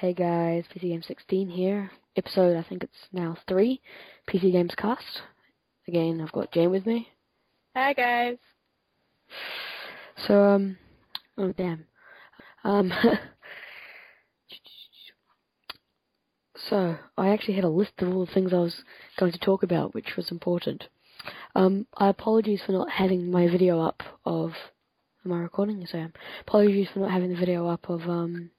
Hey guys, PC Game 16 here. Episode, I think it's now 3, PC Games Cast. Again, I've got Jane with me. Hi guys. So, um, oh damn. Um, so, I actually had a list of all the things I was going to talk about, which was important. Um, I apologize for not having my video up of, am I recording? Yes I am. Apologies for not having the video up of, um,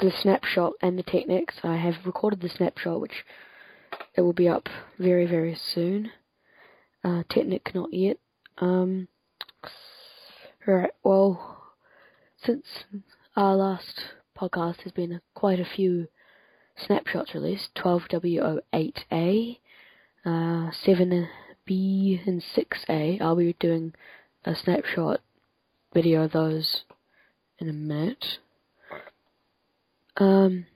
the snapshot and the technics. I have recorded the snapshot, which it will be up very, very soon. Uh, Technic not yet. Um, right, well, since our last podcast there's been quite a few snapshots released 12W08A, uh, 7B, and 6A. I'll be doing a snapshot video of those in a minute. Um,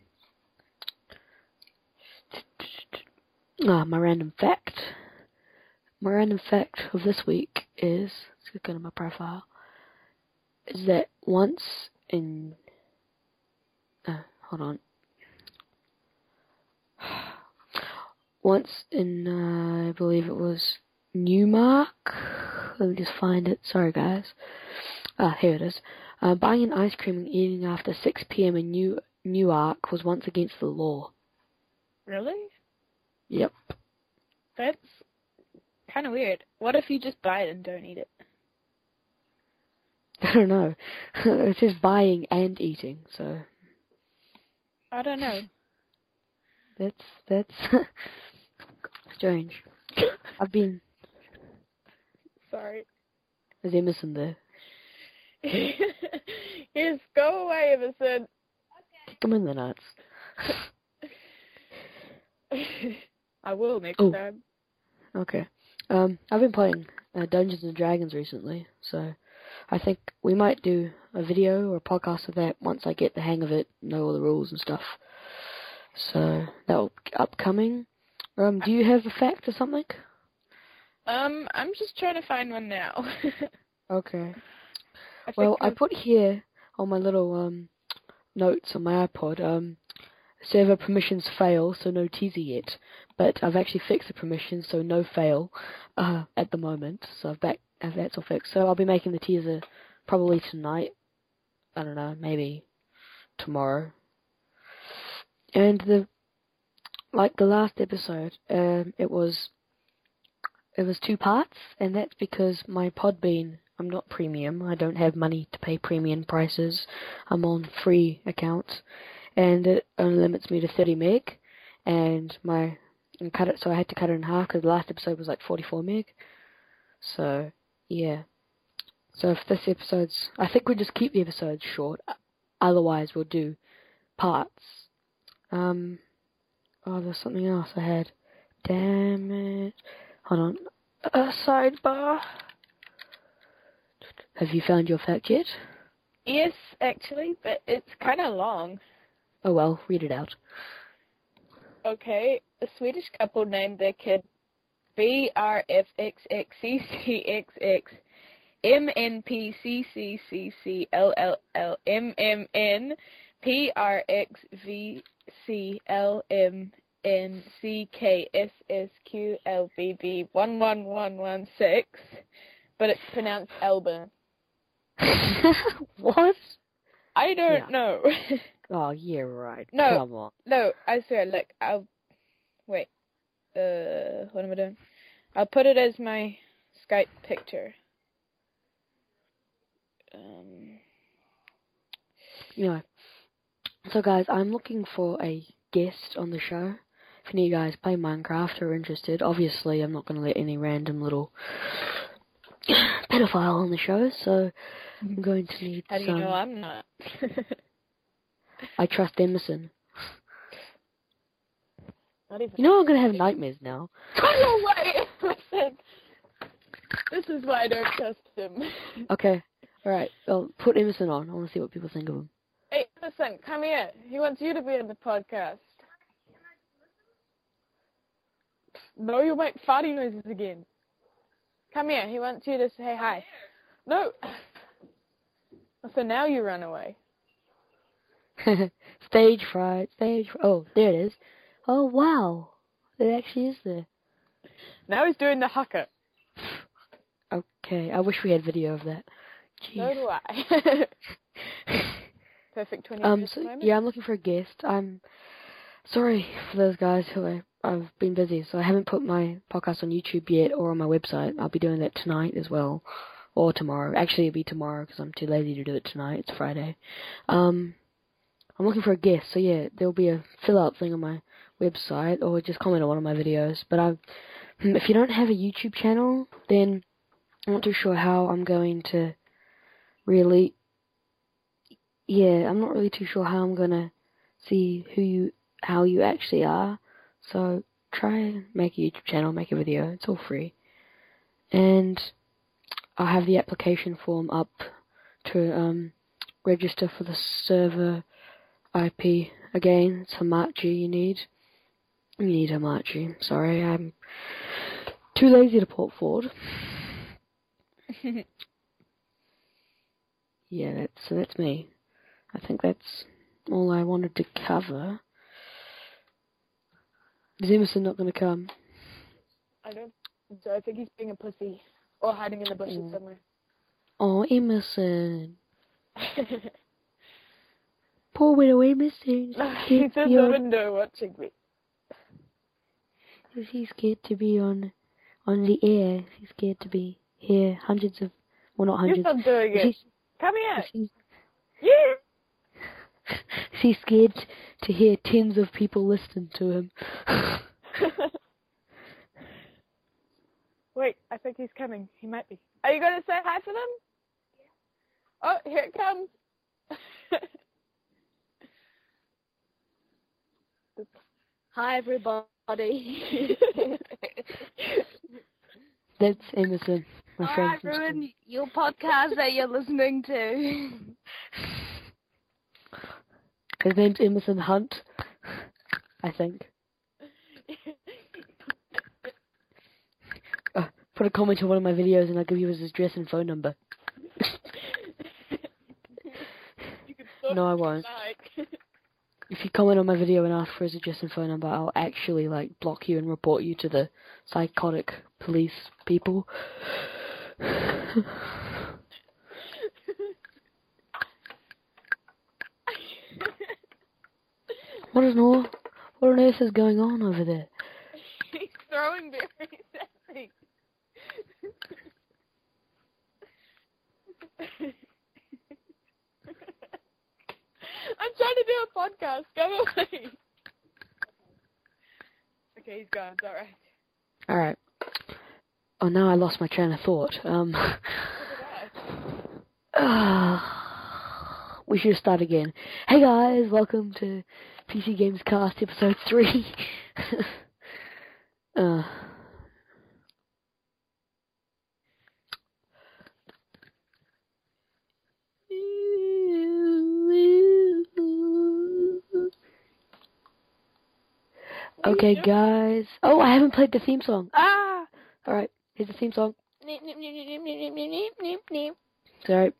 ah, my random fact. My random fact of this week is, let's go to my profile, is that once in, uh, hold on. Once in, uh, I believe it was Newmark. Let me just find it. Sorry, guys. Ah, here it is. Uh, buying an ice cream and eating after 6 p.m. in New Newark was once against the law. Really? Yep. That's kind of weird. What if you just buy it and don't eat it? I don't know. it says buying and eating, so I don't know. that's that's strange. I've been. Sorry. Is Emerson there? yes, go away, Emerson. Kick him in the nuts. I will next Oh. time. Okay. Um, I've been playing uh, Dungeons and Dragons recently, so I think we might do a video or a podcast of that once I get the hang of it, know all the rules and stuff. So that'll be upcoming. Um, do you have a fact or something? Um, I'm just trying to find one now. Okay. I Well, I put here on my little um notes on my iPod um server permissions fail, so no teaser yet. But I've actually fixed the permissions, so no fail uh, at the moment. So I've back uh, that's all fixed. So I'll be making the teaser probably tonight. I don't know, maybe tomorrow. And the like the last episode, um, it was it was two parts, and that's because my Podbean I'm not premium. I don't have money to pay premium prices. I'm on free accounts, and it only limits me to 30 meg. And my and cut it, so I had to cut it in half because the last episode was like 44 meg. So yeah. So if this episode's, I think we'll just keep the episodes short. Otherwise, we'll do parts. Um. Oh, there's something else I had. Damn it. Hold on. A sidebar. Have you found your fact yet? Yes, actually, but it's kind of long. Oh well, read it out. Okay, a Swedish couple named their kid BRFXXCCXX MNPCCCCLLL MMNPRXVCLMNCKSSQLBB11116, but it's pronounced Elba. what? I don't Yeah. know. Oh yeah, right. No. Come on. no, I swear, look, I'll wait. Uh, what am I doing? I'll put it as my Skype picture. Um, Anyway, so guys, I'm looking for a guest on the show. If any of you guys play Minecraft or are interested, obviously I'm not going to let any random little pedophile on the show, so I'm going to need how do you some. know I'm not? I trust Emerson. not even. You know I'm going to have nightmares now. no way! Listen, this is why I don't trust him. Okay, alright, well, put Emerson on. I want to see what people think of him. Hey, listen, come here. He wants you to be in the podcast. No, you'll make farting noises again. Come here. He wants you to say hi. No. So now you run away. stage fright, stage fr- Oh, there it is. Oh, wow. It actually is there. Now he's doing the hucker. Okay, I wish we had video of that. So do I. Perfect 20 Um, minutes so, moment. yeah, I'm looking for a guest. I'm sorry for those guys who I, I've been busy, so I haven't put my podcast on YouTube yet or on my website. I'll be doing that tonight as well, or tomorrow. Actually, it'll be tomorrow because I'm too lazy to do it tonight. It's Friday. Um, I'm looking for a guest, so yeah, there'll be a fill out thing on my website or just comment on one of my videos. But I, if you don't have a YouTube channel, then I'm not too sure how I'm going to really yeah, I'm not really too sure how I'm gonna see who you, how you actually are. So try make a YouTube channel, make a video. It's all free, and I'll have the application form up to um, register for the server IP again. It's Hamachi you need. You need Hamachi. Sorry, I'm too lazy to port forward. Yeah, that's so that's me. I think that's all I wanted to cover. Is Emerson not going to come? I don't. So I think he's being a pussy or hiding in the bushes Mm. somewhere. Oh, Emerson. Poor little Emerson. he's in the window watching me. He's scared to be on on the air. He's scared to be here. Hundreds of, well, not hundreds. You're stop doing it. He's, Come here. he's, Yeah. he's scared to hear tens of people listening to him. Wait, I think he's coming. He might be. Are you going to say hi for them? Oh, here it comes. Hi everybody. That's Emerson, my All friend. right, from school. ruin your podcast that you're listening to. His name's Emerson Hunt, I think. Uh, put a comment on one of my videos and I'll give you his address and phone number. you can sort No, I won't. like. If you comment on my video and ask for his address and phone number, I'll actually like block you and report you to the psychotic police people. what is all? What on earth is going on over there? He's throwing berries at me. I'm trying to do a podcast. Go away. Okay, he's gone. It's alright. All right. Oh, now I lost my train of thought. Um. We should start again. Hey guys, welcome to PC Games Cast episode three. uh, Okay, guys. Oh, I haven't played the theme song. Ah! Alright, here's the theme song. Sorry.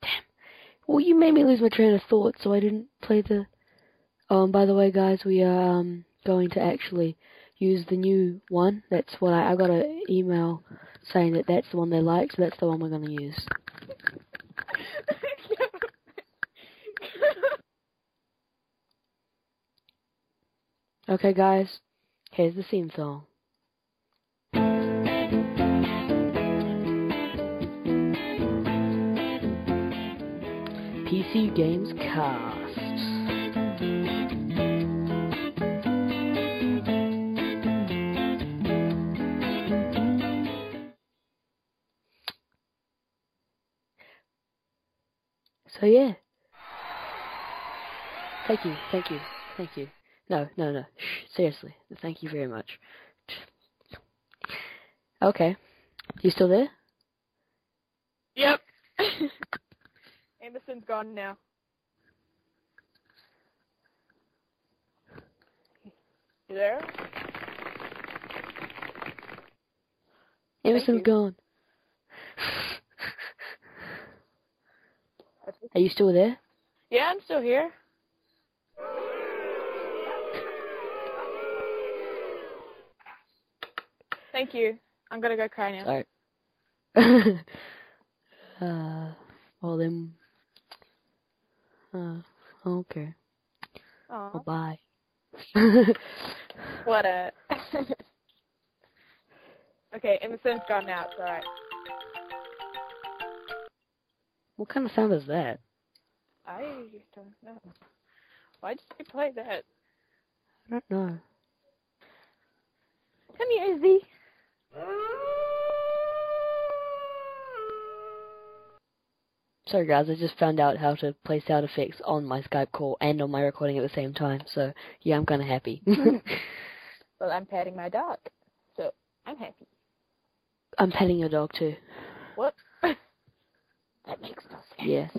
Damn. Well, you made me lose my train of thought, so I didn't play the... Oh, and by the way, guys, we are um, going to actually use the new one. That's what I, I got an email saying that that's the one they like, so that's the one we're going to use. Okay, guys, here's the theme song. PC Games Cast. So yeah. Thank you, thank you, thank you. No, no, no. Shh, seriously. Thank you very much. Okay. You still there? Yep. Emerson's gone now. You there? Emerson's you. gone. Are you still there? Yeah, I'm still here. Thank you. I'm gonna go cry now. Sorry. uh, well then. Uh, okay. Aw, Well, bye. what a. okay, Emerson's gone now. It's alright. what kind of sound is that? I don't know. Why did you play that? I don't know. Come here, Izzy. Sorry guys, I just found out how to play sound effects on my Skype call and on my recording at the same time, so yeah, I'm kinda happy. Well, I'm patting my dog, so I'm happy. I'm petting your dog too. What? That makes no sense. Yes.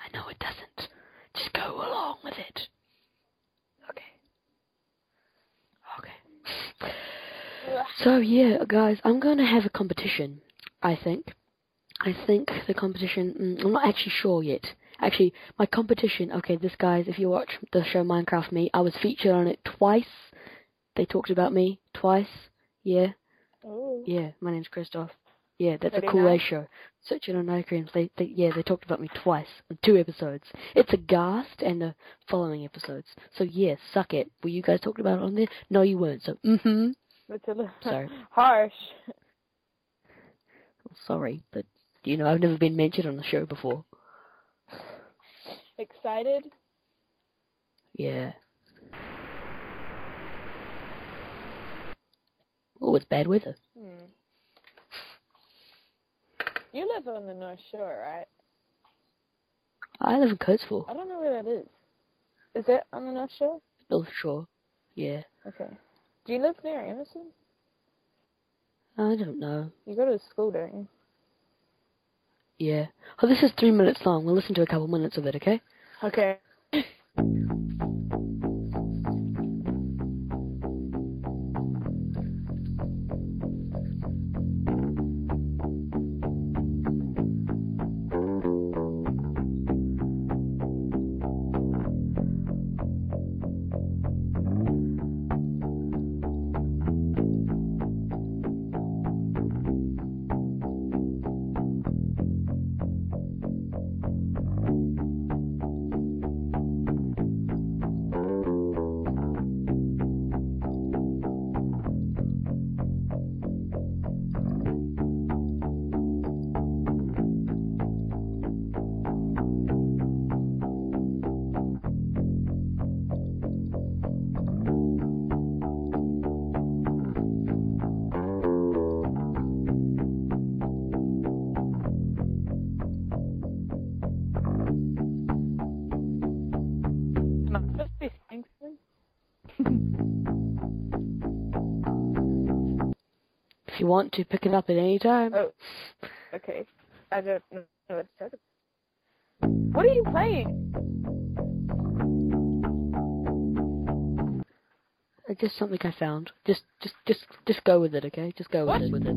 I know it doesn't. Just go along with it. Okay. Okay. So yeah, guys, I'm going to have a competition. I think. I think the competition. Mm, I'm not actually sure yet. Actually, my competition. Okay, this guys, if you watch the show Minecraft Me, I was featured on it twice. They talked about me twice. Yeah, Oh. yeah. My name's Christoph. Yeah, that's a cool nice. A show. Search it on iCreams. They, they, yeah, they talked about me twice on two episodes. It's a ghast and the following episodes. So yeah, suck it. Were you guys talking about it on there? No, you weren't. So mm-hmm. That's a little Sorry. harsh. Sorry, but you know I've never been mentioned on the show before. Excited? Yeah. Oh, it's bad weather. Hmm. You live on the North Shore, right? I live in Coatesville, I don't know where that is. Is it on the North Shore? North Shore. Yeah. Okay. Do you live near Emerson? I don't know. You go to school, don't you? Yeah. Oh, this is three minutes long. We'll listen to a couple minutes of it, okay? Okay. want to pick it up at any time. Oh. Okay. I don't know what to talk about. What are you playing? It's just something I found. Just, just, just, just go with it, okay? Just go What? with it. With it.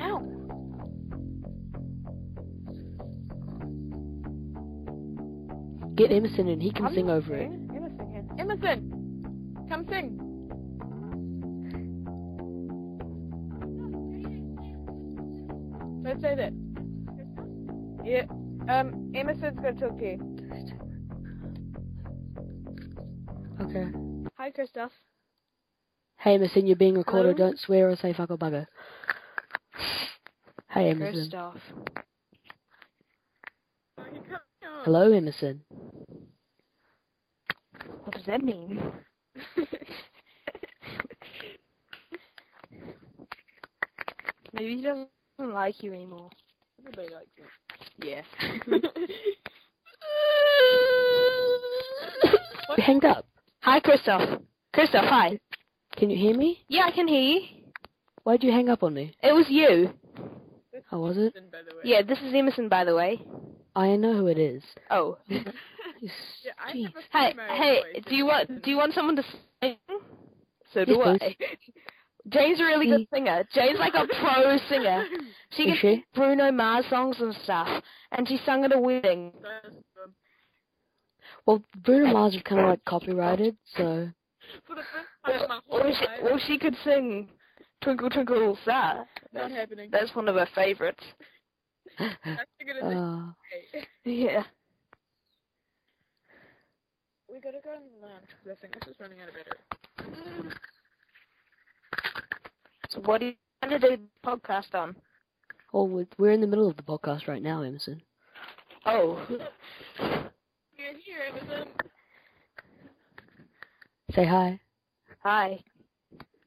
Ow. Get Emerson and he can I'm sing over it. Emerson. Emerson! Come sing. Let's say that. Yeah. Um, Emerson's gonna talk to you. Okay. Hi, Christoph. Hey Emerson, you're being recorded. Hello? Don't swear or say fuck or bugger. Hey Emerson. Christoph. Hello Emerson. What does that mean? Maybe he doesn't like you anymore. Everybody likes me. Yeah. You hanged up. Hi, Christoph. Christoph, hi. Can you hear me? Yeah, I can hear you. Why'd you hang up on me? It was you. How oh, was it? By. Yeah, this is Emerson, by the way. I know who it is. Oh. Yeah, I Jeez. have a Hey, hey, do you want do you want someone to sing? So do Yes, I. Jane's a really good singer. Jane's like a pro singer. She Is she? Bruno Mars songs and stuff. And she sung at a wedding. Well, Bruno Mars is kind of like copyrighted, so For the first time in my whole Or she, life. or she could sing Twinkle Twinkle Little Star. Not happening. That's one of her favorites. I figured it uh. Yeah. We gotta go in the lounge because I think this is running out of battery. So what do you want to do the podcast on? Oh, we- we're in the middle of the podcast right now, Emerson. Oh. You're here, Emerson. Say hi. Hi.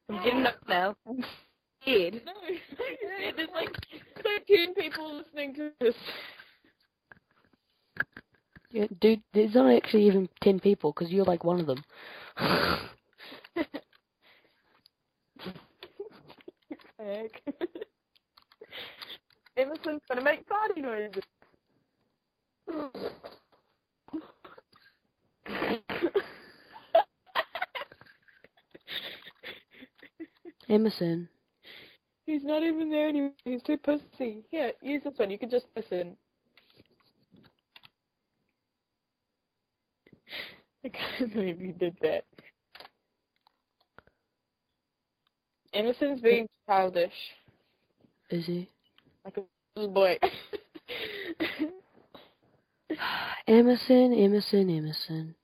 I'm getting up now. I'm scared. No, there's like 13 people listening to this. Yeah, dude, there's not actually even ten people because you're like one of them. Heck. Emerson's gonna make party noises. Emerson, He's not even there anymore. He's too pussy. Here, use this one. You can just listen. I can't believe you did that. Emerson's being childish, is he? Like a little boy. Emerson, Emerson, Emerson.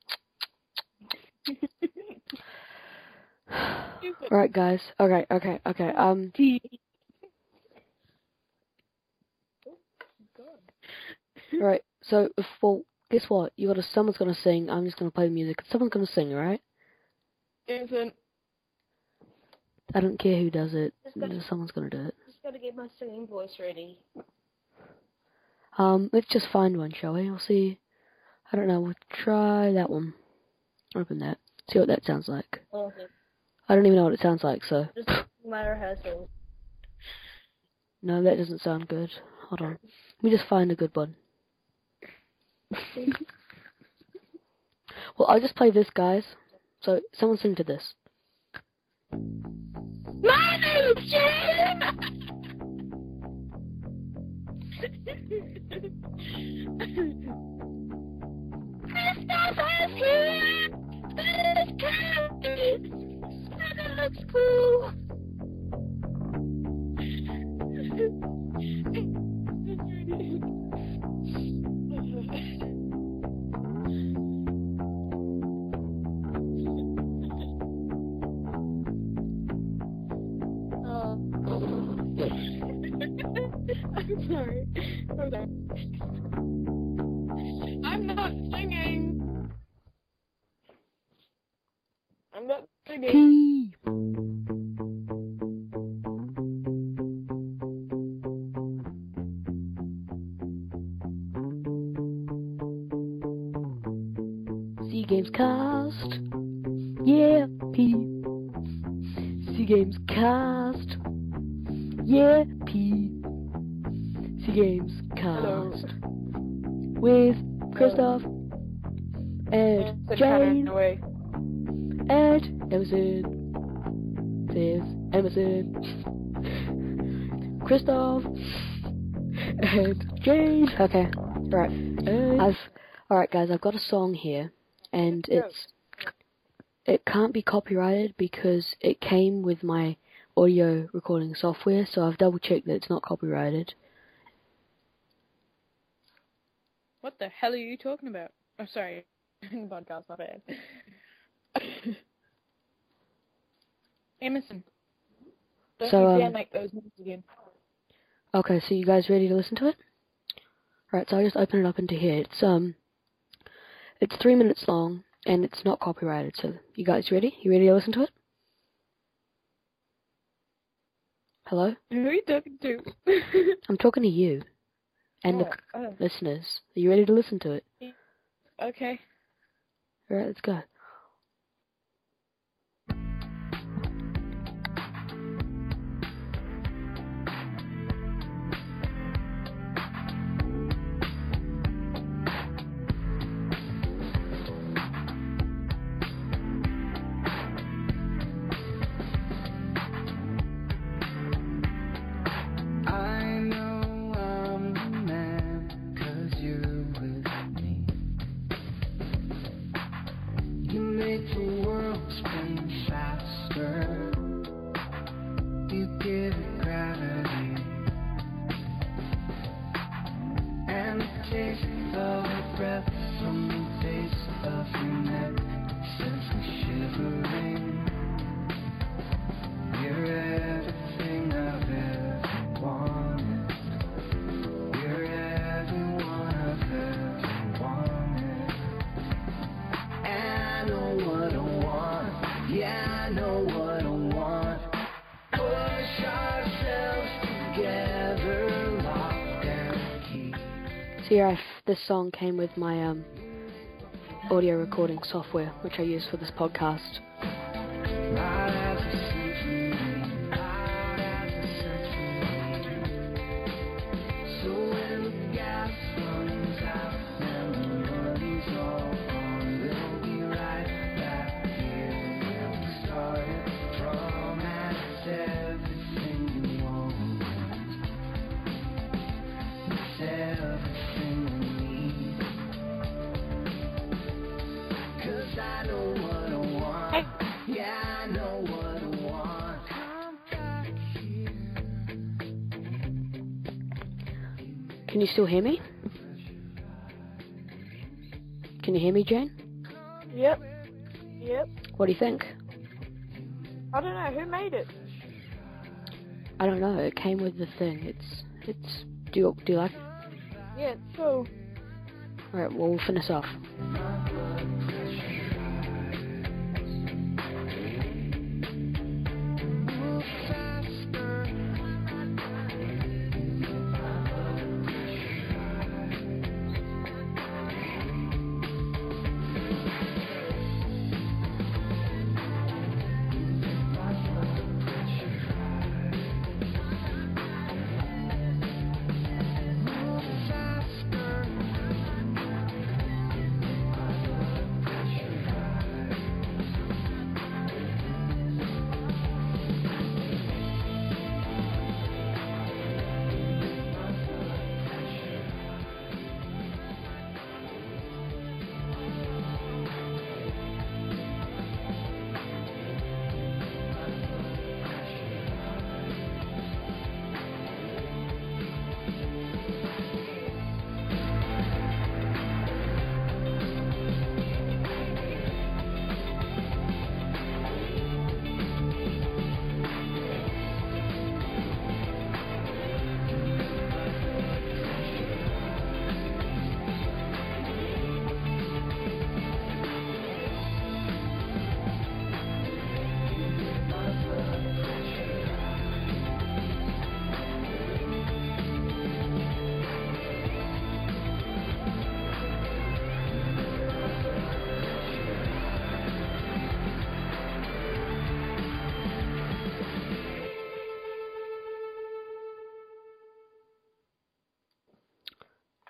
right, guys. Okay, okay, okay. Um, right. So, if, well, guess what? You got to. Someone's gonna sing. I'm just gonna play music. Someone's gonna sing, right? Emerson, I don't care who does it. Someone's gonna do it. Gotta get my singing voice ready. Um, let's just find one, shall we? We'll see. I don't know. We'll try that one. Open that. See what that sounds like. Okay. I don't even know what it sounds like, so. Just my rehearsal. No, that doesn't sound good. Hold on. Let me just find a good one. well, I'll just play this, guys. So, someone sing to this. My name's Jane! Christmas is here! This candy! Santa looks cool! I'm sorry. I'm sorry. I'm not singing. I'm not singing. Sea Games Cast. Yeah, P. Sea Games Cast. Okay, right. I've alright guys, I've got a song here and it's it can't be copyrighted because it came with my audio recording software, so I've double checked that it's not copyrighted. What the hell are you talking about? I'm sorry. Podcast, my bad. Emerson. Don't So, you um, make those again. Okay, so you guys ready to listen to it? Right, so I'll just open it up into here. It's um it's three minutes long and it's not copyrighted, so you guys ready? You ready to listen to it? Hello? Who are you talking to? I'm talking to you and oh, the oh, listeners. Are you ready to listen to it? okay. Alright, let's go. Know what I want. Push ourselves together, lock and key. So yeah, this song came with my um, audio recording software, which I use for this podcast. Can you still hear me? Can you hear me, Jane? Yep. Yep. What do you think? I don't know who made it. I don't know. It came with the thing. It's it's. Do you do you like? it? Yeah. So All right. Well, we'll finish off.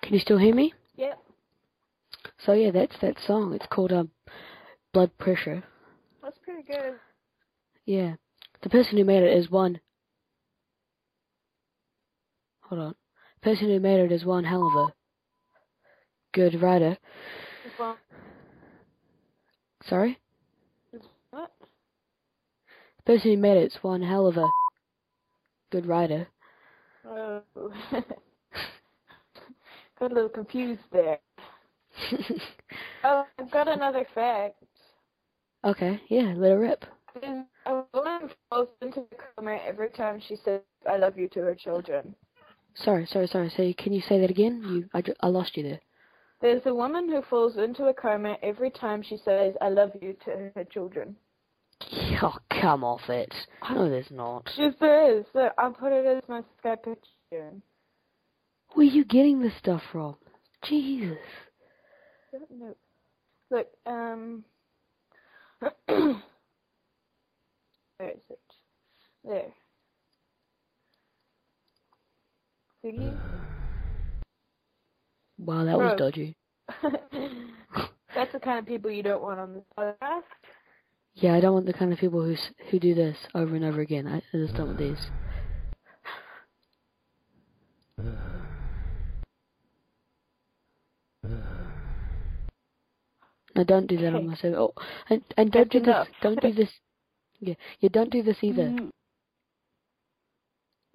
Can you still hear me? Yep. So yeah, that's that song. It's called um, Blood Pressure. That's pretty good. Yeah. The person who made it is one. Hold on. The person who made it is one hell of a good writer. Well, Sorry? what? The person who made it's one hell of a good writer. Oh. Got a little confused there. Oh, I've got another fact. okay, yeah, let it rip. A woman falls into a coma every time she says "I love you" to her children. Sorry, sorry, sorry. So can you say that again? You, I, I lost you there. There's a woman who falls into a coma every time she says "I love you" to her children. Oh, come off it. No, there's not. Yes, there is. So I'll put it as my Skype picture. Where are you getting this stuff from? Jesus. No. Look, um. Where is it? There. See? Wow, that was dodgy. That's the kind of people you don't want on this podcast. Yeah, I don't want the kind of people who who do this over and over again. I, I just don't want these. No, don't do that on Okay. my server. Oh, and and don't That's do enough. this. Don't do this. Yeah, yeah. Don't do this either. Mm.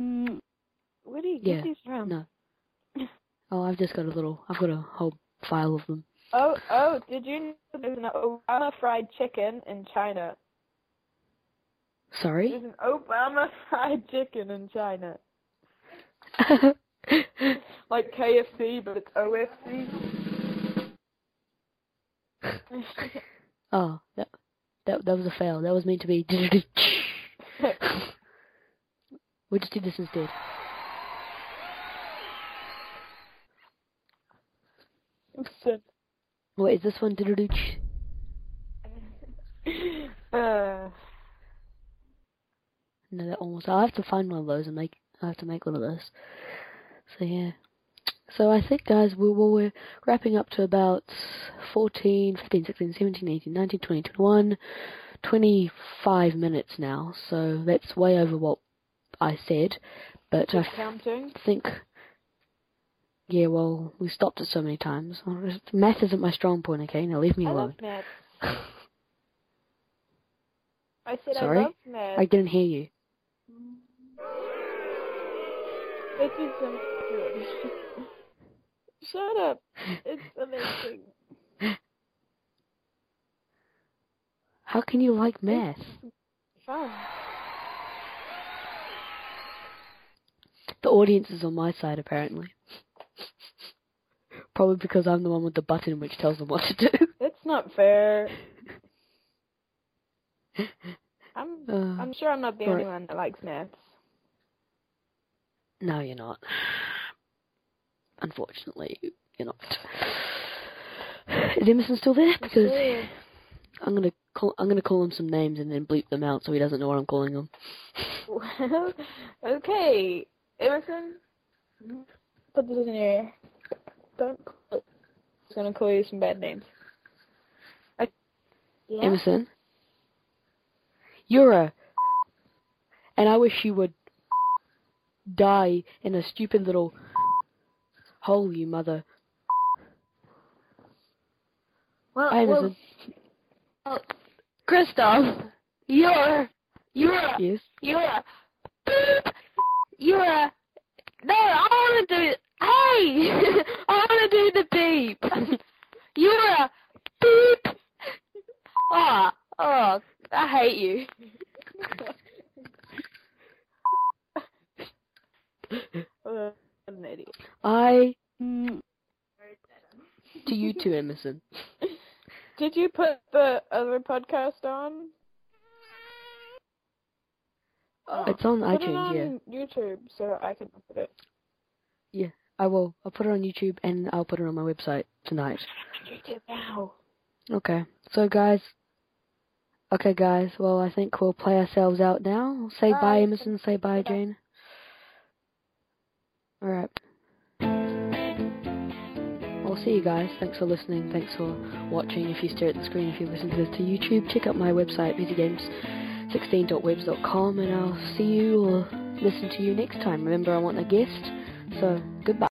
Mm, where do you Yeah, get these from? no. Oh, I've just got a little. I've got a whole file of them. Oh, oh, did you know there's an Obama fried chicken in China? Sorry. There's an Obama fried chicken in China. Like KFC, but it's OFC. oh, that, that that was a fail. That was meant to be. we'll just do this instead. Wait, is this one? uh, No, that almost. I'll have to find one of those and make. I have to make one of those. So yeah. So I think, guys, we we're wrapping up to about 14, 15, 16, 17, 18, 19, 20, 21, 25 minutes now. So that's way over what I said. But I counting. think. Yeah, well, we stopped it so many times. Math isn't my strong point, okay? Now leave me I alone. love maths. I said Sorry? I love maths. I didn't hear you. This is so good. Shut up. It's amazing. How can you like math? Fun. The audience is on my side, apparently. Probably because I'm the one with the button which tells them what to do. It's not fair. I'm Uh, I'm sure I'm not the Right. only one that likes maths. no, you're not. Unfortunately, you're not. Is Emerson still there? Because I'm gonna call. I'm gonna call him some names and then bleep them out so he doesn't know what I'm calling him. Well, okay, Emerson, put this in your ear. Don't. Call it. It's gonna call you some bad names. I, yeah. Emerson, you're a. And I wish you would die in a stupid little hole, you mother. Well, Hi, well, Emerson. Christoph, you're, you're, Yes. you're, you're, no, I want to do, hey, I want to do the beep. You're a beep. Oh, ah, oh, I hate you. uh, I'm an idiot. I. To you too, Emerson. Did you put the other podcast on? Oh, It's on put it iTunes, on YouTube so I can put it. Yeah, I will. I'll put it on YouTube and I'll put it on my website tonight. YouTube now. Okay. So, guys. Okay, guys. Well, I think we'll play ourselves out now. Say bye, Bye. Emerson. Say bye. Jane. I'll see you guys. Thanks for listening. Thanks for watching. If you stare at the screen, if you listen to this to YouTube, check out my website, busygames16.webs.com, and I'll see you or listen to you next time. Remember, I want a guest. So, goodbye.